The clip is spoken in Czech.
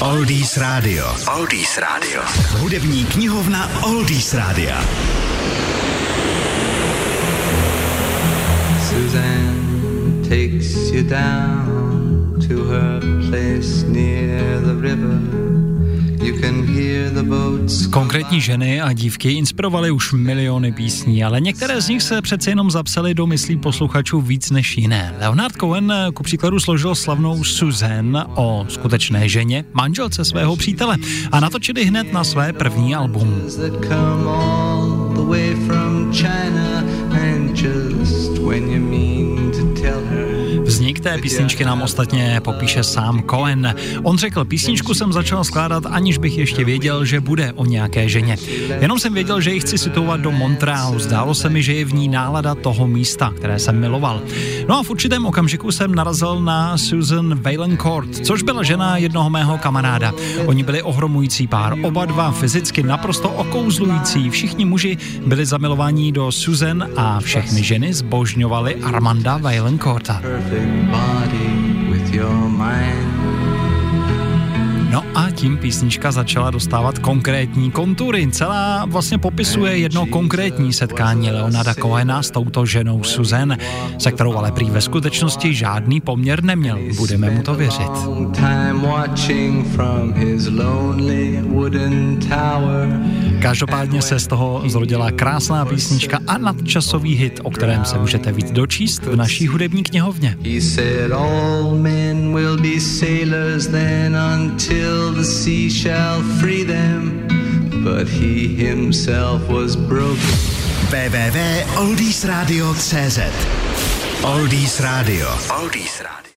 Oldies Radio. Oldies Radio. Hudební knihovna Oldies Radio. Suzanne takes you down to her place near the river. Konkrétní ženy a dívky inspirovaly už miliony písní, ale některé z nich se přece jenom zapsaly do myslí posluchačů víc než jiné. Leonard Cohen ku příkladu složil slavnou Suzanne o skutečné ženě, manželce svého přítele a natočili hned na své první album. Té písničky nám ostatně popíše sám Cohen. On řekl, písničku jsem začal skládat, aniž bych ještě věděl, že bude o nějaké ženě. Jenom jsem věděl, že ji chci situovat do Montrealu. Zdálo se mi, že je v ní nálada toho místa, které jsem miloval. No a v určitém okamžiku jsem narazil na Susan Valencourt, což byla žena jednoho mého kamaráda. Oni byli ohromující pár, oba dva fyzicky naprosto okouzlující. Všichni muži byli zamilováni do Susan a všechny ženy zbožňovali Armanda Valencourta. No a tím písnička začala dostávat konkrétní kontury. Celá vlastně popisuje jedno konkrétní setkání Leonarda Cohena s touto ženou Susan, se kterou ale prý ve skutečnosti žádný poměr neměl. Budeme mu to věřit. Každopádně se z toho zrodila krásná písnička a nadčasový hit, o kterém se můžete víc dočíst v naší hudební knihovně. The sea shall free them, but he himself was broken. www.oldiesradio.cz Oldies Radio. Oldies Radio.